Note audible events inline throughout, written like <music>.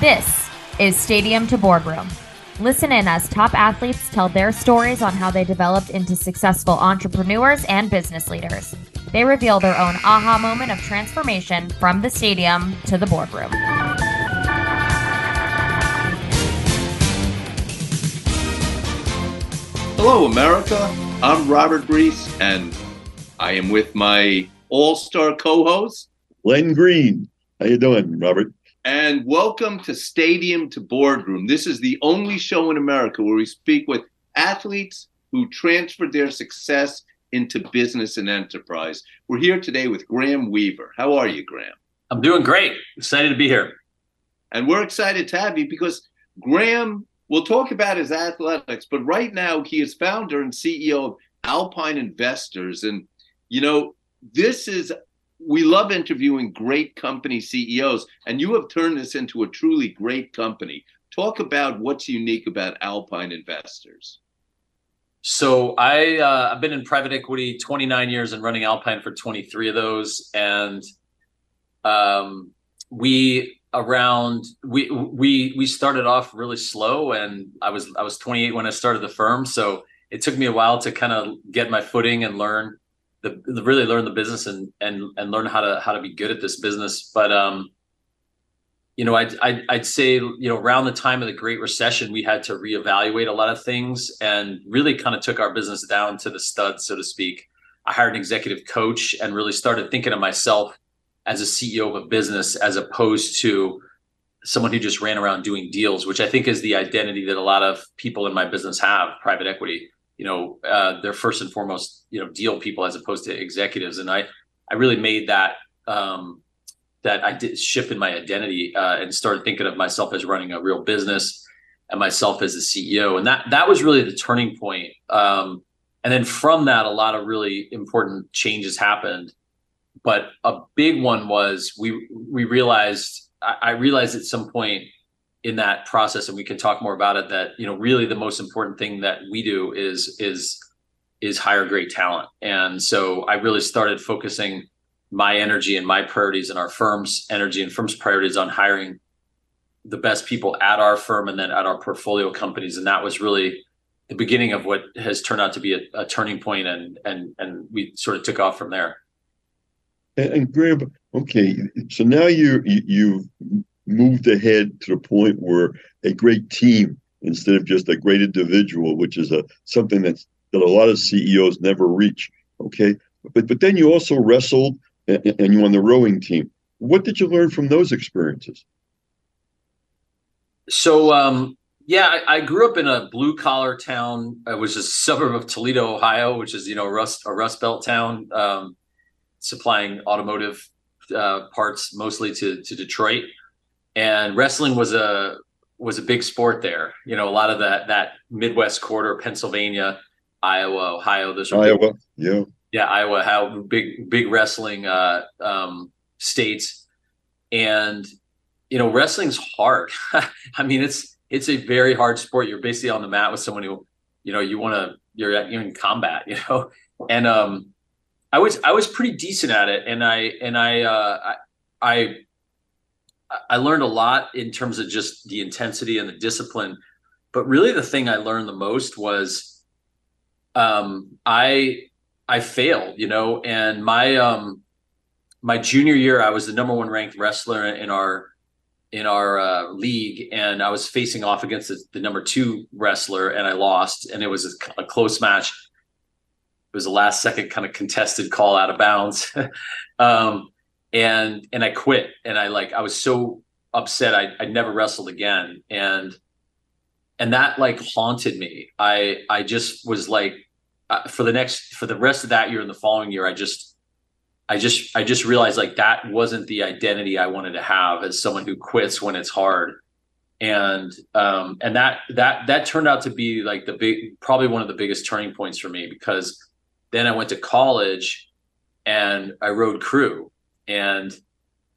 This is Stadium to Boardroom. Listen in as top athletes tell their stories on how they developed into successful entrepreneurs and business leaders. They reveal their own aha moment of transformation from the stadium to the boardroom. Hello, America. I'm Robert Reiss, and I am with my all-star co-host, Len Green. How you doing, Robert? And welcome to Stadium to Boardroom. This is the only show in America where we speak with athletes who transferred their success into business and enterprise. We're here today with Graham Weaver. How are you, Graham? I'm doing great. Excited to be here. And we're excited to have you because Graham We'll talk about his athletics, but right now he is founder and CEO of Alpine Investors. And, you know, this is, we love interviewing great company CEOs, and you have turned this into a truly great company. Talk about what's unique about Alpine Investors. So I uh, I've been in private equity 29 years and running Alpine for 23 of those, and um, we around we we we started off really slow and i was i was 28 when i started the firm so it took me a while to kind of get my footing and learn the, really learn the business and and and learn how to how to be good at this business but um you know I'd, I'd i'd say you know around the time of the great recession we had to reevaluate a lot of things and really kind of took our business down to the stud so to speak i hired an executive coach and really started thinking of myself as a CEO of a business as opposed to someone who just ran around doing deals, which I think is the identity that a lot of people in my business have, private equity. You know, uh, they're first and foremost, you know, deal people as opposed to executives. And I, I really made that um, that I did shift in my identity uh, and started thinking of myself as running a real business and myself as a CEO. And that that was really the turning point. Um, and then from that, a lot of really important changes happened but a big one was we we realized I realized at some point in that process, and we can talk more about it. That you know, really, the most important thing that we do is is is hire great talent. And so I really started focusing my energy and my priorities and our firm's energy and firm's priorities on hiring the best people at our firm and then at our portfolio companies. And that was really the beginning of what has turned out to be a, a turning point and and and we sort of took off from there. And, and Graham, okay, so now you, you you've moved ahead to the point where a great team instead of just a great individual, which is a something that's that a lot of CEOs never reach. Okay, but but then you also wrestled and, and you on the rowing team. What did you learn from those experiences? So um, yeah, I, I, grew up in a blue collar town. It was a suburb of Toledo, Ohio, which is you know rust a Rust Belt town. Um, supplying automotive uh, parts mostly to to Detroit, and wrestling was a was a big sport there. You know, a lot of that that Midwest quarter, Pennsylvania, Iowa, Ohio. Those are Iowa, big, yeah, yeah, Iowa. How big big wrestling uh, um, states, and you know, wrestling's hard. <laughs> I mean, it's it's a very hard sport. You're basically on the mat with someone who, you know, you want to you're, you're in combat. <laughs> You know, and um, I was I was pretty decent at it, and I and I uh, I I learned a lot in terms of just the intensity and the discipline. But really, the thing I learned the most was um, I I failed, you know, and my um, my junior year, I was the number one ranked wrestler in our in our uh, league, and I was facing off against the, the, number two wrestler, and I lost, and it was a, a close match it was a last second kind of contested call out of bounds. <laughs> um, and and I quit. And I like I was so upset I I never wrestled again. And and that like haunted me. I I just was like uh, for the next for the rest of that year and the following year, I just I just I just realized like that wasn't the identity I wanted to have as someone who quits when it's hard. And um and that that that turned out to be like the big probably one of the biggest turning points for me because then I went to college and I rowed crew. And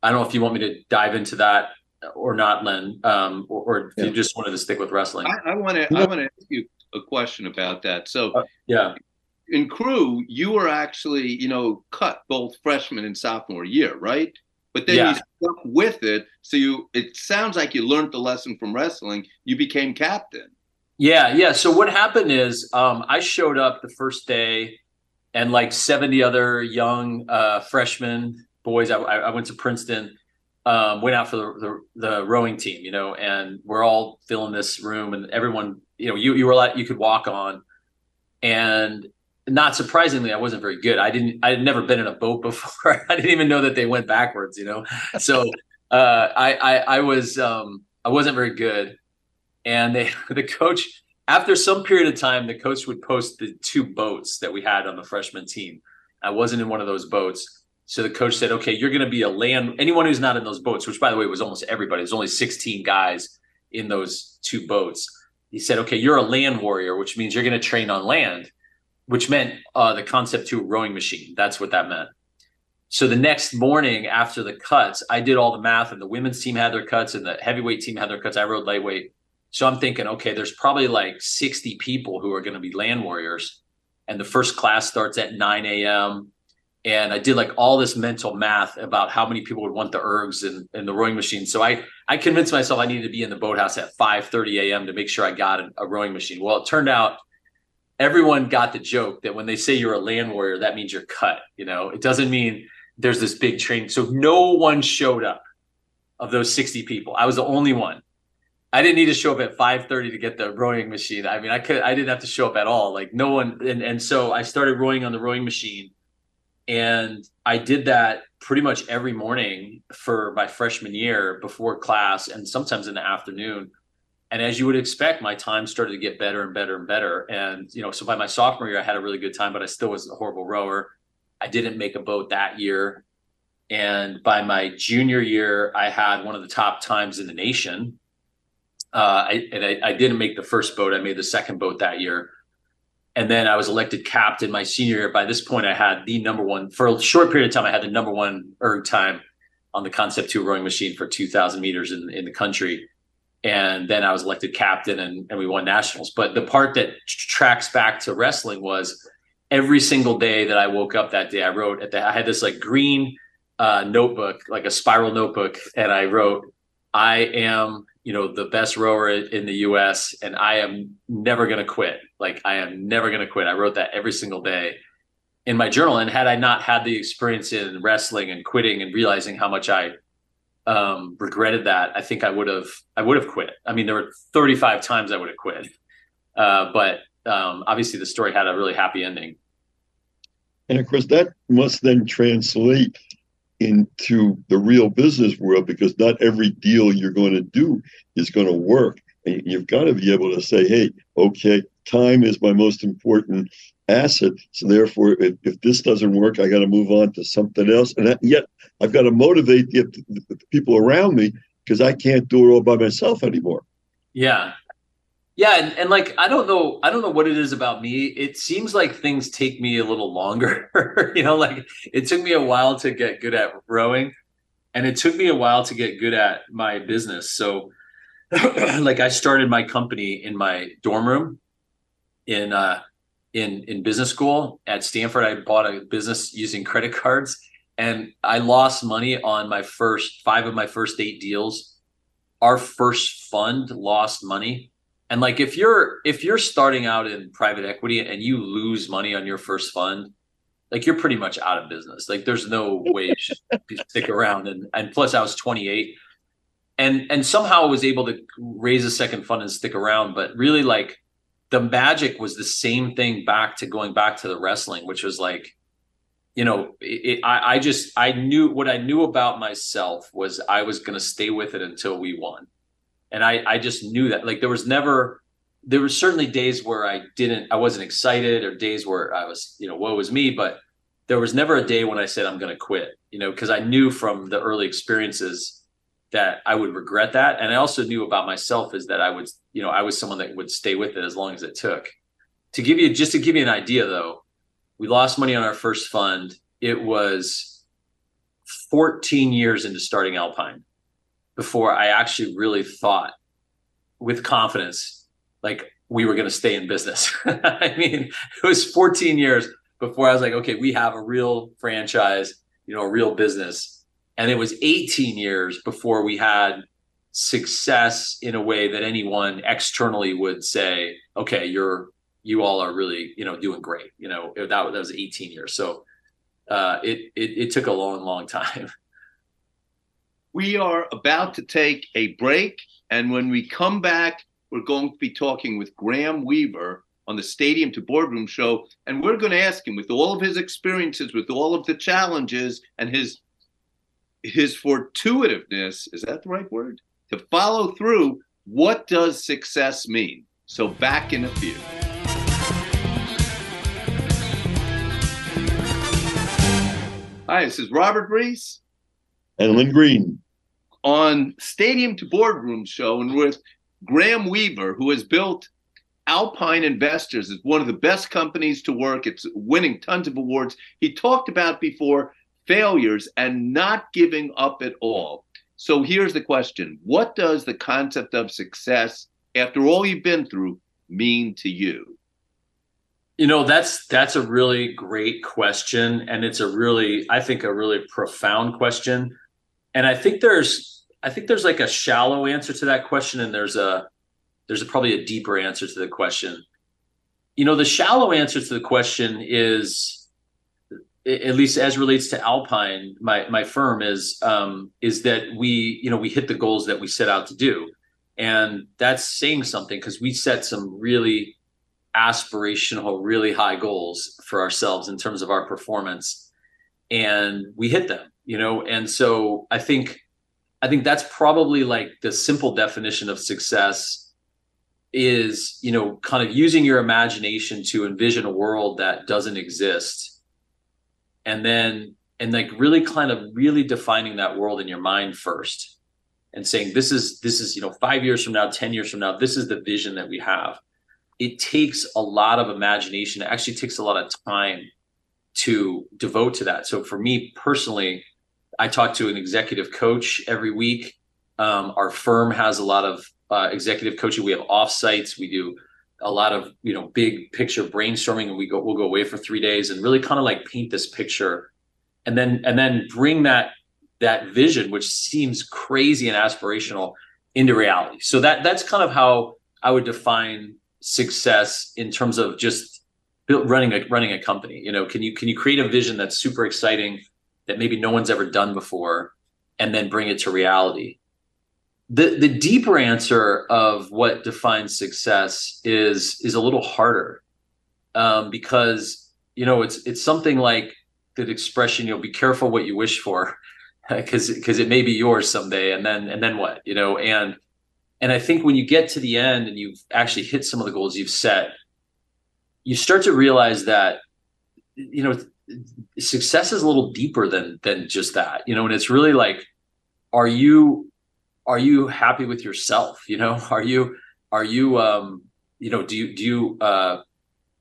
I don't know if you want me to dive into that or not, Len, um, or, or yeah. you just wanted to stick with wrestling. I want to. I want to ask you a question about that. So, uh, yeah, in crew, you were actually, you know, cut both freshman and sophomore year, right? but then Yeah. you stuck with it. So you, it sounds like you learned the lesson from wrestling. You became captain. Yeah, yeah. So what happened is um, I showed up the first day, and like seventy other young uh, freshmen boys. I, I went to Princeton, um, went out for the, the the rowing team, you know, and we're all filling this room, and everyone, you know, you you were like you could walk on, and not surprisingly, I wasn't very good. I didn't. I had never been in a boat <laughs> before. I didn't even know that they went backwards, you know. So uh, I, I I was um, I wasn't very good and they <laughs> the coach after some period of time the coach would post the two boats that we had on the freshman team i wasn't in one of those boats so the coach said okay you're going to be a land anyone who's not in those boats which by the way was almost everybody there's only 16 guys in those two boats. He said okay you're a land warrior which means you're going to train on land which meant uh, the Concept 2 a rowing machine. That's what that meant. So the next morning after the cuts i did all the math and the women's team had their cuts and the heavyweight team had their cuts. I rowed lightweight. So I'm thinking, okay, there's probably like 60 people who are going to be land warriors. And the first class starts at 9 a.m. And I did like all this mental math about how many people would want the ergs and, and the rowing machine. So I, I convinced myself I needed to be in the boathouse at 5:30 a.m. to make sure I got a, a rowing machine. Well, it turned out everyone got the joke that when they say you're a land warrior, that means you're cut. You know, it doesn't mean there's this big training. So no one showed up of those 60 people. I was the only one. I didn't need to show up at 5:30 to get the rowing machine. I mean, I could I didn't have to show up at all. Like no one and and so I started rowing on the rowing machine and I did that pretty much every morning for my freshman year before class and sometimes in the afternoon. And as you would expect, my time started to get better and better and better. And you know, so by my sophomore year I had a really good time, but I still was a horrible rower. I didn't make a boat that year. And by my junior year, I had one of the top times in the nation uh, I, and I, I, didn't make the first boat. I made the second boat that year. And then I was elected captain my senior year. By this point, I had the number one, for a short period of time, I had the number one erg time on the Concept 2 rowing machine for 2,000 meters in, in the country. And then I was elected captain and, and we won nationals. But the part that tracks back to wrestling was every single day that I woke up that day, I wrote at the, I had this like green uh, notebook, like a spiral notebook, and I wrote, I am you know the best rower in the US and I am never going to quit. Like I am never going to quit. I wrote that every single day in my journal and had I not had the experience in wrestling and quitting and realizing how much I um, regretted that, I think I would have I would have quit. I mean there were 35 times I would have quit. Uh, but um, obviously the story had a really happy ending. And of course that must then translate into the real business world because not every deal you're going to do is going to work. And you've got to be able to say, hey, okay, time is my most important asset. So therefore, if, if this doesn't work, I got to move on to something else. And that, yet I've got to motivate the, the people around me because I can't do it all by myself anymore. Yeah. Yeah, and, and like I don't know, I don't know what it is about me. It seems like things take me a little longer. <laughs> you know, like it took me a while to get good at rowing, and it took me a while to get good at my business. So, <clears throat> like I started my company in my dorm room in uh in in business school at Stanford. I bought a business using credit cards, and I lost money on my first five of my first eight deals. Our first fund lost money and like if you're if you're starting out in private equity and you lose money on your first fund, like you're pretty much out of business. Like there's no way you should <laughs> stick around. And and plus I was 28 and and somehow I was able to raise a second fund and stick around. But really like the magic was the same thing back to going back to the wrestling, which was like, you know, it, it, I, I just I knew what I knew about myself was I was going to stay with it until we won and I I just knew that like there was never there were certainly days where I didn't I wasn't excited or days where I was you know woe was me but there was never a day when I said I'm going to quit you know because I knew from the early experiences that I would regret that. And I also knew about myself is that I would you know I was someone that would stay with it as long as it took. To give you just to give you an idea though we lost money on our first fund. It was 14 years into starting Alpine before I actually really thought with confidence like we were going to stay in business. <laughs> I mean, it was 14 years before I was like, okay, we have a real franchise, you know, a real business. and it was 18 years before we had success in a way that anyone externally would say, okay, you're you all are really you know doing great. You know that that was 18 years, so uh, it, it it took a long long time. We are about to take a break, and when we come back, we're going to be talking with Graham Weaver on the Stadium to Boardroom show, and we're going to ask him with all of his experiences, with all of the challenges, and his his fortuitiveness is that the right word? To follow through what does success mean? So back in a few. Hi this is robert reiss. And len green on stadium to boardroom show and with graham weaver who has built alpine investors it's one of the best companies to work it's winning tons of awards he talked about before failures and not giving up at all. So here's the question What does the concept of success, after all you've been through, mean to you? You know, that's that's a really great question. And it's a really, I think, a really profound question. And I think there's I think there's like a shallow answer to that question, and there's a there's a, probably a deeper answer to the question. You know, the shallow answer to the question is at least as relates to Alpine, my my firm is um, is that we you know we hit the goals that we set out to do, and that's saying something because we set some really aspirational, really high goals for ourselves in terms of our performance, and we hit them. You know, and so I think I think that's probably like the simple definition of success is you know kind of using your imagination to envision a world that doesn't exist. And then and like really kind of really defining that world in your mind first and saying this is this is you know 5 years from now 10 years from now this is the vision that we have. It takes a lot of imagination. It actually takes a lot of time to devote to that. So for me personally i talk to an executive coach every week. Um, our firm has a lot of uh, executive coaching. We have offsites. We do a lot of you know big picture brainstorming and we go we'll go away for three days and really kind of like paint this picture and then and then bring that that vision which seems crazy and aspirational into reality. So that that's kind of how i would define success in terms of just running a running a company. You know can you can you create a vision that's super exciting that maybe no one's ever done before and then bring it to reality. The the deeper answer of what defines success is is a little harder um, because you know it's it's something like that expression you know be careful what you wish for <laughs> because because it may be yours someday and then and then what you know? And and i think when you get to the end and you've actually hit some of the goals you've set you start to realize that you know success is a little deeper than than just that you know and it's really like are you are you happy with yourself you know? <laughs> Are you are you um you know do you do you uh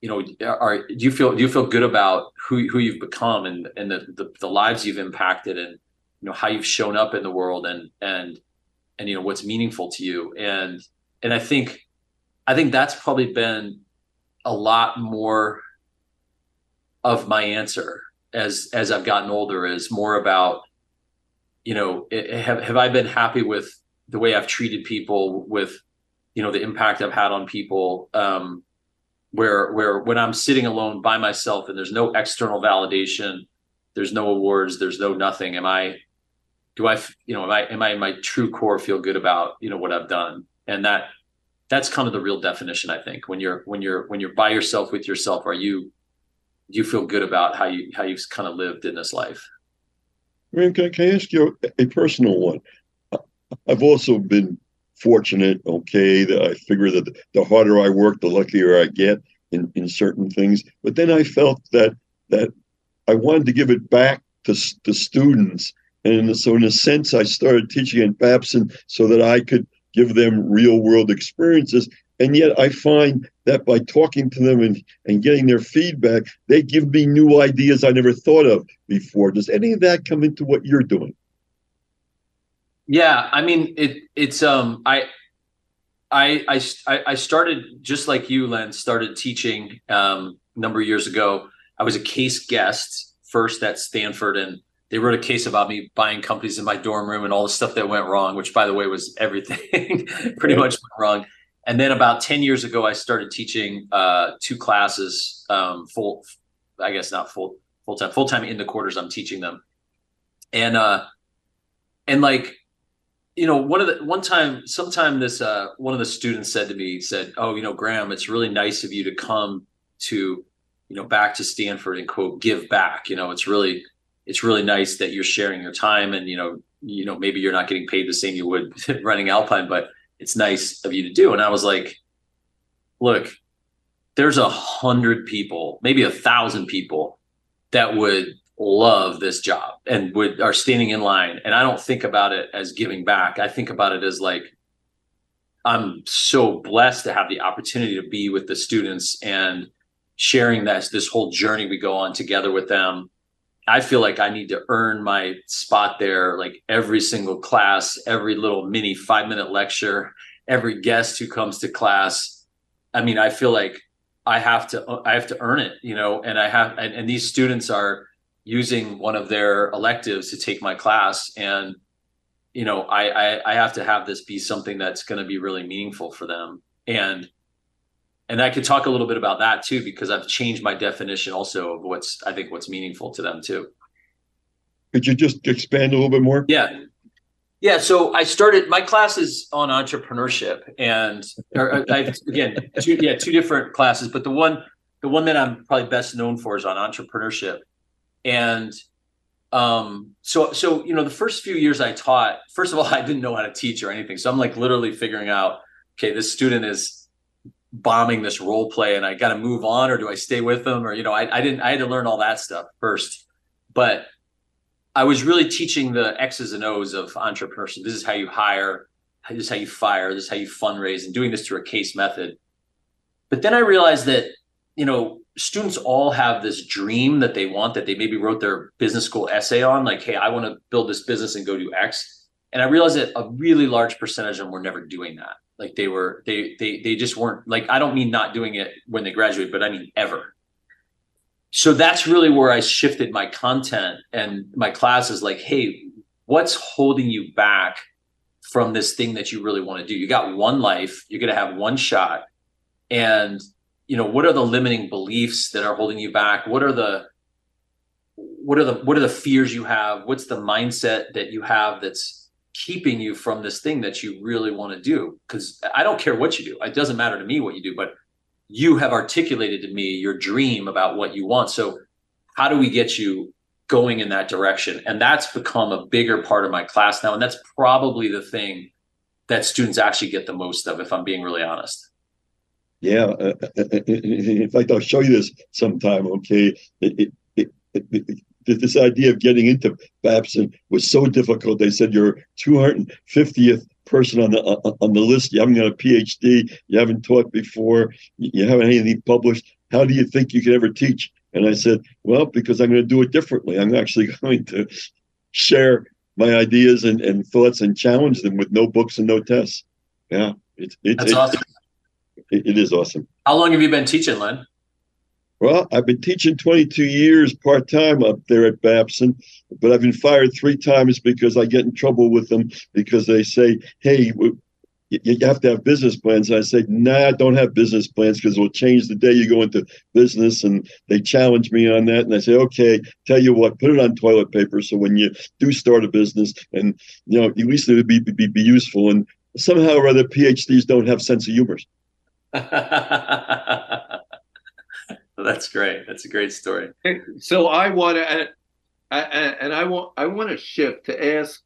you know are do you feel do you feel good about who who you've become and and the the, the lives you've impacted and you know how you've shown up in the world and and and you know what's meaningful to you? And and i think i think that's probably been a lot more of my answer as as i've gotten older is more about you know, have have I been happy with the way I've treated people, with you know the impact I've had on people, um, where where when I'm sitting alone by myself and there's no external validation, there's no awards, there's no nothing. Am I? Do I? You know, am I? Am I in my true core feel good about you know what I've done? And that that's kind of the real definition, I think. When you're when you're when you're by yourself with yourself, are you? Do you feel good about how you how you've kind of lived in this life? Graham, can, can I ask you a personal one? I've also been fortunate, okay, that I figure that the harder I work, the luckier I get in, in certain things. But then I felt that that I wanted to give it back to the students. And so in a sense, I started teaching at Babson so that I could give them real world experiences. And yet I find that by talking to them and, and getting their feedback, they give me new ideas I never thought of before. Does any of that come into what you're doing? Yeah, I mean it. It's um, I, I, I, I started just like you, Len. Started teaching um, a number of years ago. I was a case guest first at Stanford, and they wrote a case about me buying companies in my dorm room and all the stuff that went wrong, which by the way was everything <laughs> pretty much went wrong. And then about 10 years ago, I started teaching uh, two classes, um, full, I guess not full, full time, full time in the quarters. I'm teaching them. And, uh, and like, you know, one of the, one time, sometime this, uh, one of the students said to me, said, Oh, you know, Graham, it's really nice of you to come to, you know, back to Stanford and quote, give back. You know, it's really, it's really nice that you're sharing your time and you know you know maybe you're not getting paid the same you would <laughs> running alpine but it's nice of you to do. And i was like look there's a hundred people maybe a thousand people that would love this job and would are standing in line. And i don't think about it as giving back. I think about it as like i'm so blessed to have the opportunity to be with the students and sharing that this whole journey we go on together with them I feel like I need to earn my spot there, like every single class, every little mini five minute lecture, every guest who comes to class. I mean, I feel like I have to, uh, I have to earn it, you know, and I have, and, and these students are using one of their electives to take my class. And, you know, I, I, I have to have this be something that's going to be really meaningful for them. And, and I could talk a little bit about that too, because I've changed my definition also of what's I think what's meaningful to them too. Could you just expand a little bit more? Yeah. Yeah, so I started my classes on entrepreneurship, and or, I, again, two, yeah, two different classes, but the one the one that I'm probably best known for is on entrepreneurship, and um, so so you know the first few years I taught, first of all, <laughs> I didn't know how to teach or anything, so I'm like literally figuring out, okay, this student is bombing this role play and I got to move on or do I stay with them or you know I, I didn't I had to learn all that stuff first. But I was really teaching the X's and O's of entrepreneurship. This is how you hire this is how you fire this is how you fundraise and doing this through a case method. But then I realized that you know students all have this dream that they want that they maybe wrote their business school essay on like hey I want to build this business and go do X. And I realized that a really large percentage of them were never doing that like they were they they they just weren't like i don't mean not doing it when they graduate but i mean ever. So that's really where i shifted my content and my classes like hey what's holding you back from this thing that you really want to do? You got one life you're going to have one shot. And you know what are the limiting beliefs that are holding you back? What are the what are the what are the fears you have? What's the mindset that you have that's keeping you from this thing that you really want to do because i don't care what you do it doesn't matter to me what you do but you have articulated to me your dream about what you want so how do we get you going in that direction? And that's become a bigger part of my class now and that's probably the thing that students actually get the most of if i'm being really honest. Yeah uh, uh, uh in fact i'll show you this sometime okay? It, it, it, this idea of getting into Babson was so difficult. They said you're 250th person on the uh, uh, on the list. You haven't got a PhD. You haven't taught before. You haven't anything published. How do you think you can ever teach? And I said, well, because I'm going to do it differently. I'm actually <laughs> going to share my ideas and, and thoughts and challenge them with no books and no tests. Yeah, it's it, that's it, awesome. It, it is awesome. How long have you been teaching, Len? Well, I've been teaching 22 years part time up there at Babson, but I've been fired three times because I get in trouble with them because they say, hey, you have to have business plans. And I say, nah, I don't have business plans because it'll change the day you go into business. And they challenge me on that. And I say, okay, tell you what, put it on toilet paper. So when you do start a business and, you know, at least it would be, be, be useful. And somehow or other, PhDs don't have sense of humor. <laughs> <laughs> That's great. That's a great story. So I want to, and I want I want to shift to ask.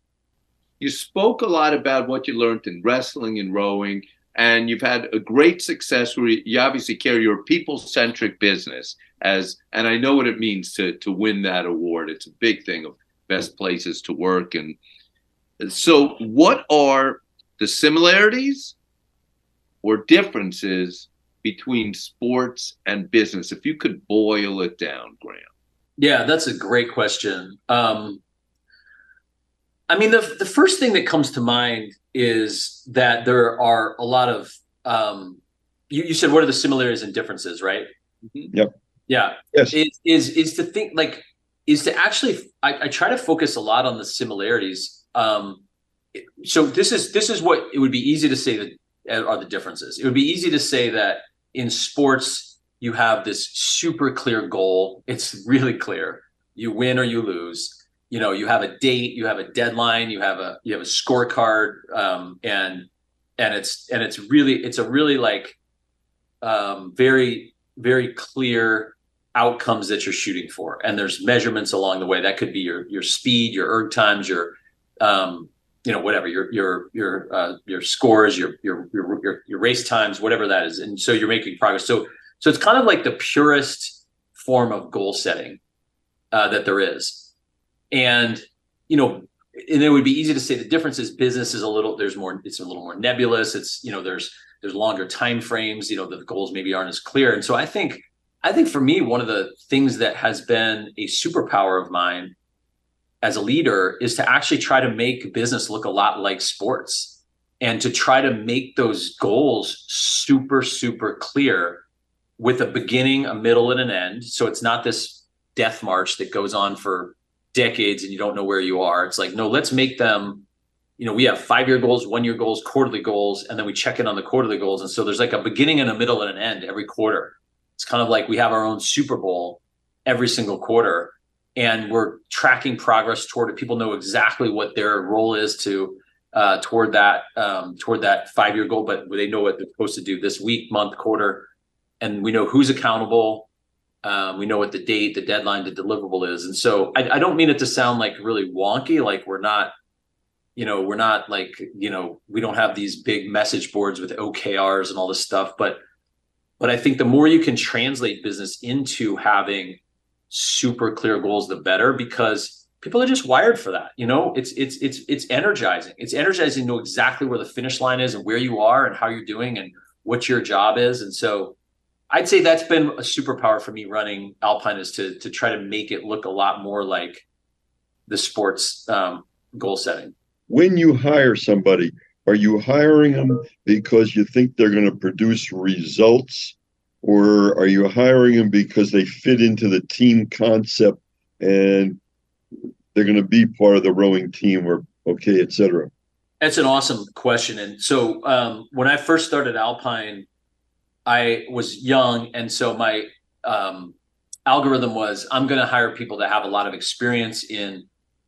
You spoke a lot about what you learned in wrestling and rowing, and you've had a great success where you obviously carry your people-centric business as, and I know what it means to to win that award. It's a big thing of best places to work, and so what are the similarities or differences between sports and business? If you could boil it down, Graham. Yeah, that's a great question. Um, I mean, the the first thing that comes to mind is that there are a lot of. Um, you, you said what are the similarities and differences, right? Mm-hmm. Yep. Yeah. Yes. Is is is to think like is to actually I, I try to focus a lot on the similarities. Um, so this is this is what it would be easy to say that uh, are the differences. It would be easy to say that in sports you have this super clear goal. It's really clear. You win or you lose. You know, you have a date, you have a deadline, you have a you have a scorecard, um, and and it's and it's really it's a really like um, very very clear outcomes that you're shooting for and there's measurements along the way that could be your your speed your erg times your um, you know whatever your your your uh, your scores your, your your your race times whatever that is. And so you're making progress. So so it's kind of like the purest form of goal setting uh, that there is. And you know and it would be easy to say the difference is business is a little there's more it's a little more nebulous. It's you know there's there's longer time frames you know the goals maybe aren't as clear. And so i think I think for me, one of the things that has been a superpower of mine as a leader is to actually try to make business look a lot like sports and to try to make those goals super, super clear with a beginning, a middle, and an end. So it's not this death march that goes on for decades and you don't know where you are. It's like, no, let's make them, you know, we have five year goals, one year goals, quarterly goals, and then we check in on the quarterly goals. And so there's like a beginning and a middle and an end every quarter. It's kind of like we have our own Super Bowl every single quarter, and we're tracking progress toward it. People know exactly what their role is to uh, toward that um, toward that five year goal, but they know what they're supposed to do this week, month, quarter, and we know who's accountable. Um, we know what the date, the deadline, the deliverable is, and so I, I don't mean it to sound like really wonky, like we're not you know we're not like you know we don't have these big message boards with okrs and all this stuff but but I think the more you can translate business into having super clear goals, the better because people are just wired for that. You know, it's it's it's it's energizing. It's energizing to know exactly where the finish line is and where you are and how you're doing and what your job is. And so I'd say that's been a superpower for me running Alpine is to to try to make it look a lot more like the sports um, goal setting. When you hire somebody, are you hiring them because you think they're going to produce results? Or are you hiring them because they fit into the team concept and they're going to be part of the rowing team or okay, et cetera? That's an awesome question. And so um, when I first started Alpine, I was young. And so my um, algorithm was I'm going to hire people that have a lot of experience in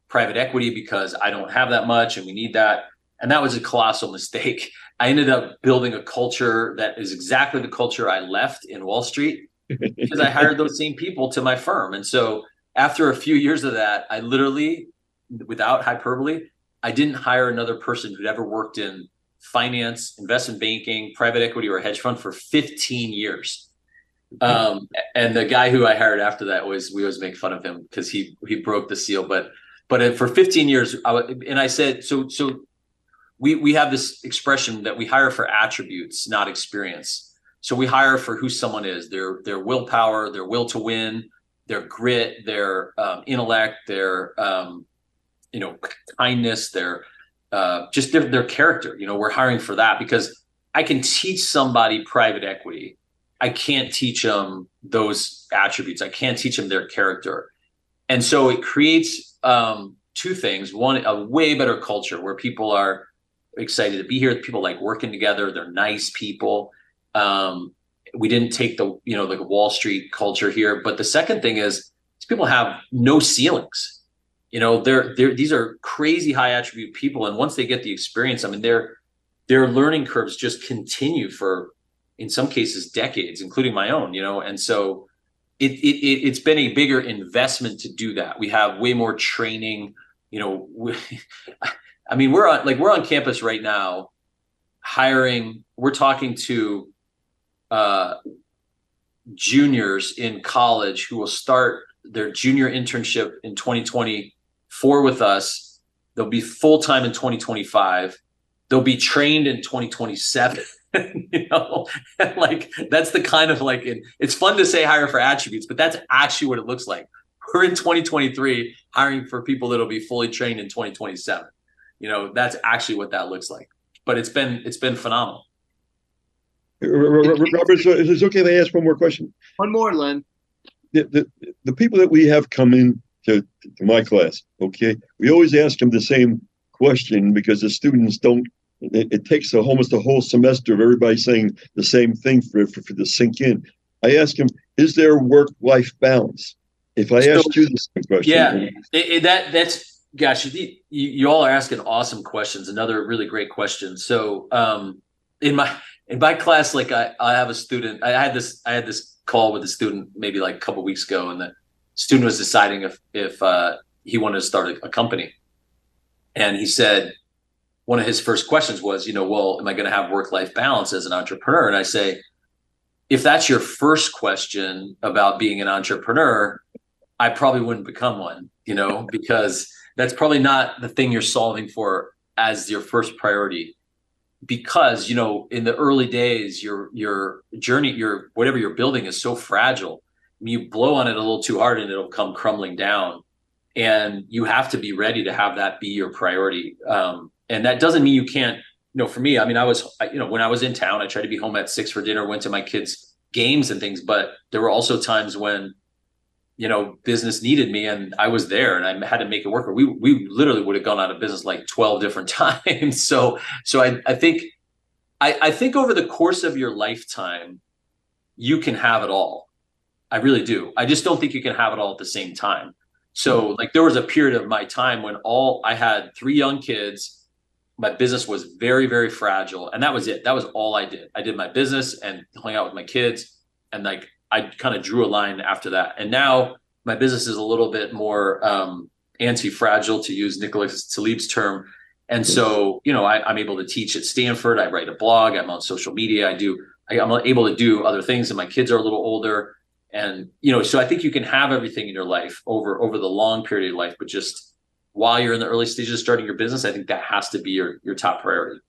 private equity because I don't have that much and we need that and that was a colossal <laughs> mistake. I ended up building a culture that is exactly the culture I left in Wall Street because I hired those same people to my firm. And so after a few years of that, I literally, without hyperbole, I didn't hire another person who'd ever worked in finance, investment banking, private equity, or hedge fund for 15 years. Um, and the guy who I hired after that was we always make fun of him because he he broke the seal. But but for 15 years, I, and I said so so we we have this expression that we hire for attributes, not experience. So we hire for who someone is, their their willpower, their will to win, their grit, their um, intellect, their um, you know kindness, their uh, just their their character. You know, we're hiring for that because I can teach somebody private equity. I can't teach them those attributes. I can't teach them their character, and so it creates um, two things: one, a way better culture where people are excited to be here. People like working together. They're nice people. Um, we didn't take the you know the Wall Street culture here. But the second thing is these people have no ceilings. You know, they're they're these are crazy high attribute people, and once they get the experience, I mean, their their learning curves just continue for in some cases decades, including my own. You know, and so it, it, it it's been a bigger investment to do that. We have way more training. You know, we, <laughs> I mean, we're on like we're on campus right now, hiring. We're talking to uh, juniors in college who will start their junior internship in 2024 with us. They'll be full time in 2025. They'll be trained in 2027. <laughs> you know, like that's the kind of like it, it's fun to say hire for attributes, but that's actually what it looks like. We're in 2023 hiring for people that'll be fully trained in 2027 you know that's actually what that looks like but it's been it's been phenomenal robert so is it okay if i ask one more question one more len the, the, the people that we have come in to, to my class. Okay, we always ask them the same question because the students don't. It, it takes a, almost a whole semester of everybody saying the same thing for for, for to sink in. I ask them, "Is there work-life balance?" If I So- asked you the same question, Yeah, it, it- that that's gosh, you, you you all are asking awesome questions. Another really great question. So, um, in my in my class, like I, I have a student. I had this I had this call with a student maybe like a couple weeks ago, and the student was deciding if if uh, he wanted to start a, a company, and he said one of his first questions was, you know, well, am I going to have work life balance as an entrepreneur? And I say, if that's your first question about being an entrepreneur, I probably wouldn't become one, you know, because that's probably not the thing you're solving for as your first priority. Because, you know, in the early days, your your journey, your whatever you're building is so fragile. I mean, you blow on it a little too hard and it'll come crumbling down. And you have to be ready to have that be your priority. Um, and that doesn't mean you can't, you know, for me, I mean, I was, I- you know, when I was in town, I tried to be home at six for dinner, went to my kids' games and things, but there were also times when you know, business needed me and I was there and I had to make it work. Or we we literally would have gone out of business like 12 <laughs> different times. So so I, I think I, I think over the course of your lifetime, you can have it all. I really do. I just don't think you can have it all at the same time. So hmm. like there was a period of my time when all I had three young kids, my business was very, very fragile. And that was it. That was all I did. I did my business and hung out with my kids and like I kind of drew a line after that. And now my business is a little bit more um, anti-fragile, to use Nicholas Taleb's term. And so, you know, I, I'm able to teach at Stanford. I write a blog. I'm on social media. I do. I, I'm able to do other things. And my kids are a little older. And you know, so I think you can have everything in your life over over the long period of life, but just while you're in the early stages of starting your business, I think that has to be your your top priority.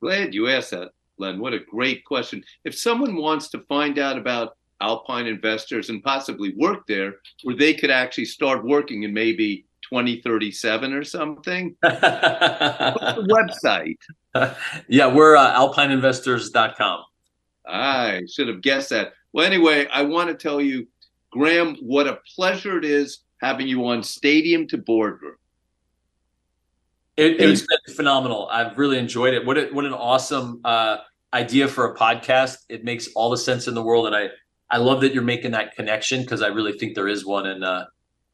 Glad you asked that, Len. What a great question. If someone wants to find out about Alpine investors and possibly work there, where they could actually start working in maybe 2037 or something, what's <laughs> the website? yeah, we're uh, alpineinvestors.com. I should have guessed that. Well, anyway, I want to tell you, Graham, what a pleasure it is having you on Stadium to Boardroom. It, it's been phenomenal. I've really enjoyed it. What a, what an awesome uh, idea for a podcast. It makes all the sense in the world, and I I love that you're making that connection because I really think there is one, and uh,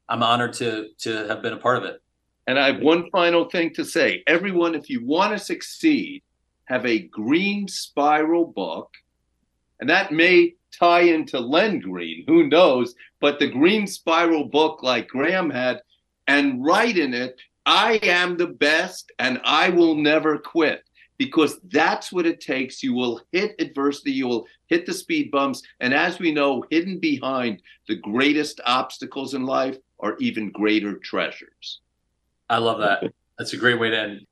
I'm honored to to have been a part of it. And I have one final thing to say. Everyone, if you want to succeed, have a green spiral book. And that may tie into Len Green, who knows? But the green spiral book, like Graham had, and write in it, I am the best and I will never quit. Because that's what it takes. You will hit adversity, you will hit the speed bumps. And as we know, hidden behind the greatest obstacles in life are even greater treasures. I love that. <laughs> That's a great way to end.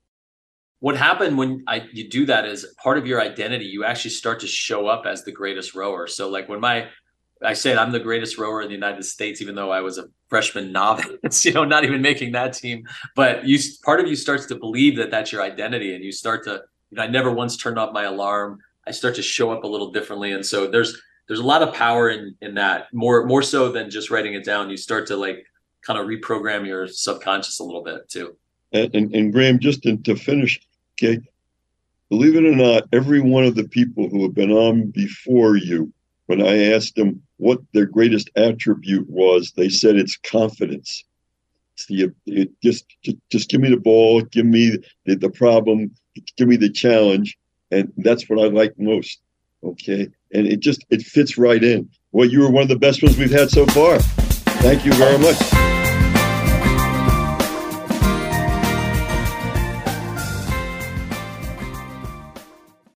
What happened when I you do that is part of your identity. You actually start to show up as the greatest rower. So like when my I said I'm the greatest rower in the United States, even though I was a freshman novice, <laughs> you know, not even making that team. But you part of you starts to believe that that's your identity, and you start to. You know, I never once turned off my alarm. I start to show up a little differently, and so there's there's a lot of power in in that. More more so than just writing it down. You start to like kind of reprogram your subconscious a little bit too. And, and, and Graham, just to, to finish, okay, believe it or not, every one of the people who have been on before you, when I asked them what their greatest attribute was, they said it's confidence. The it just, just just give me the ball, give me the, the problem, give me the challenge, and that's what I like most. Okay, and it just it fits right in. Well, you were one of the best ones we've had so far. Thank you very much.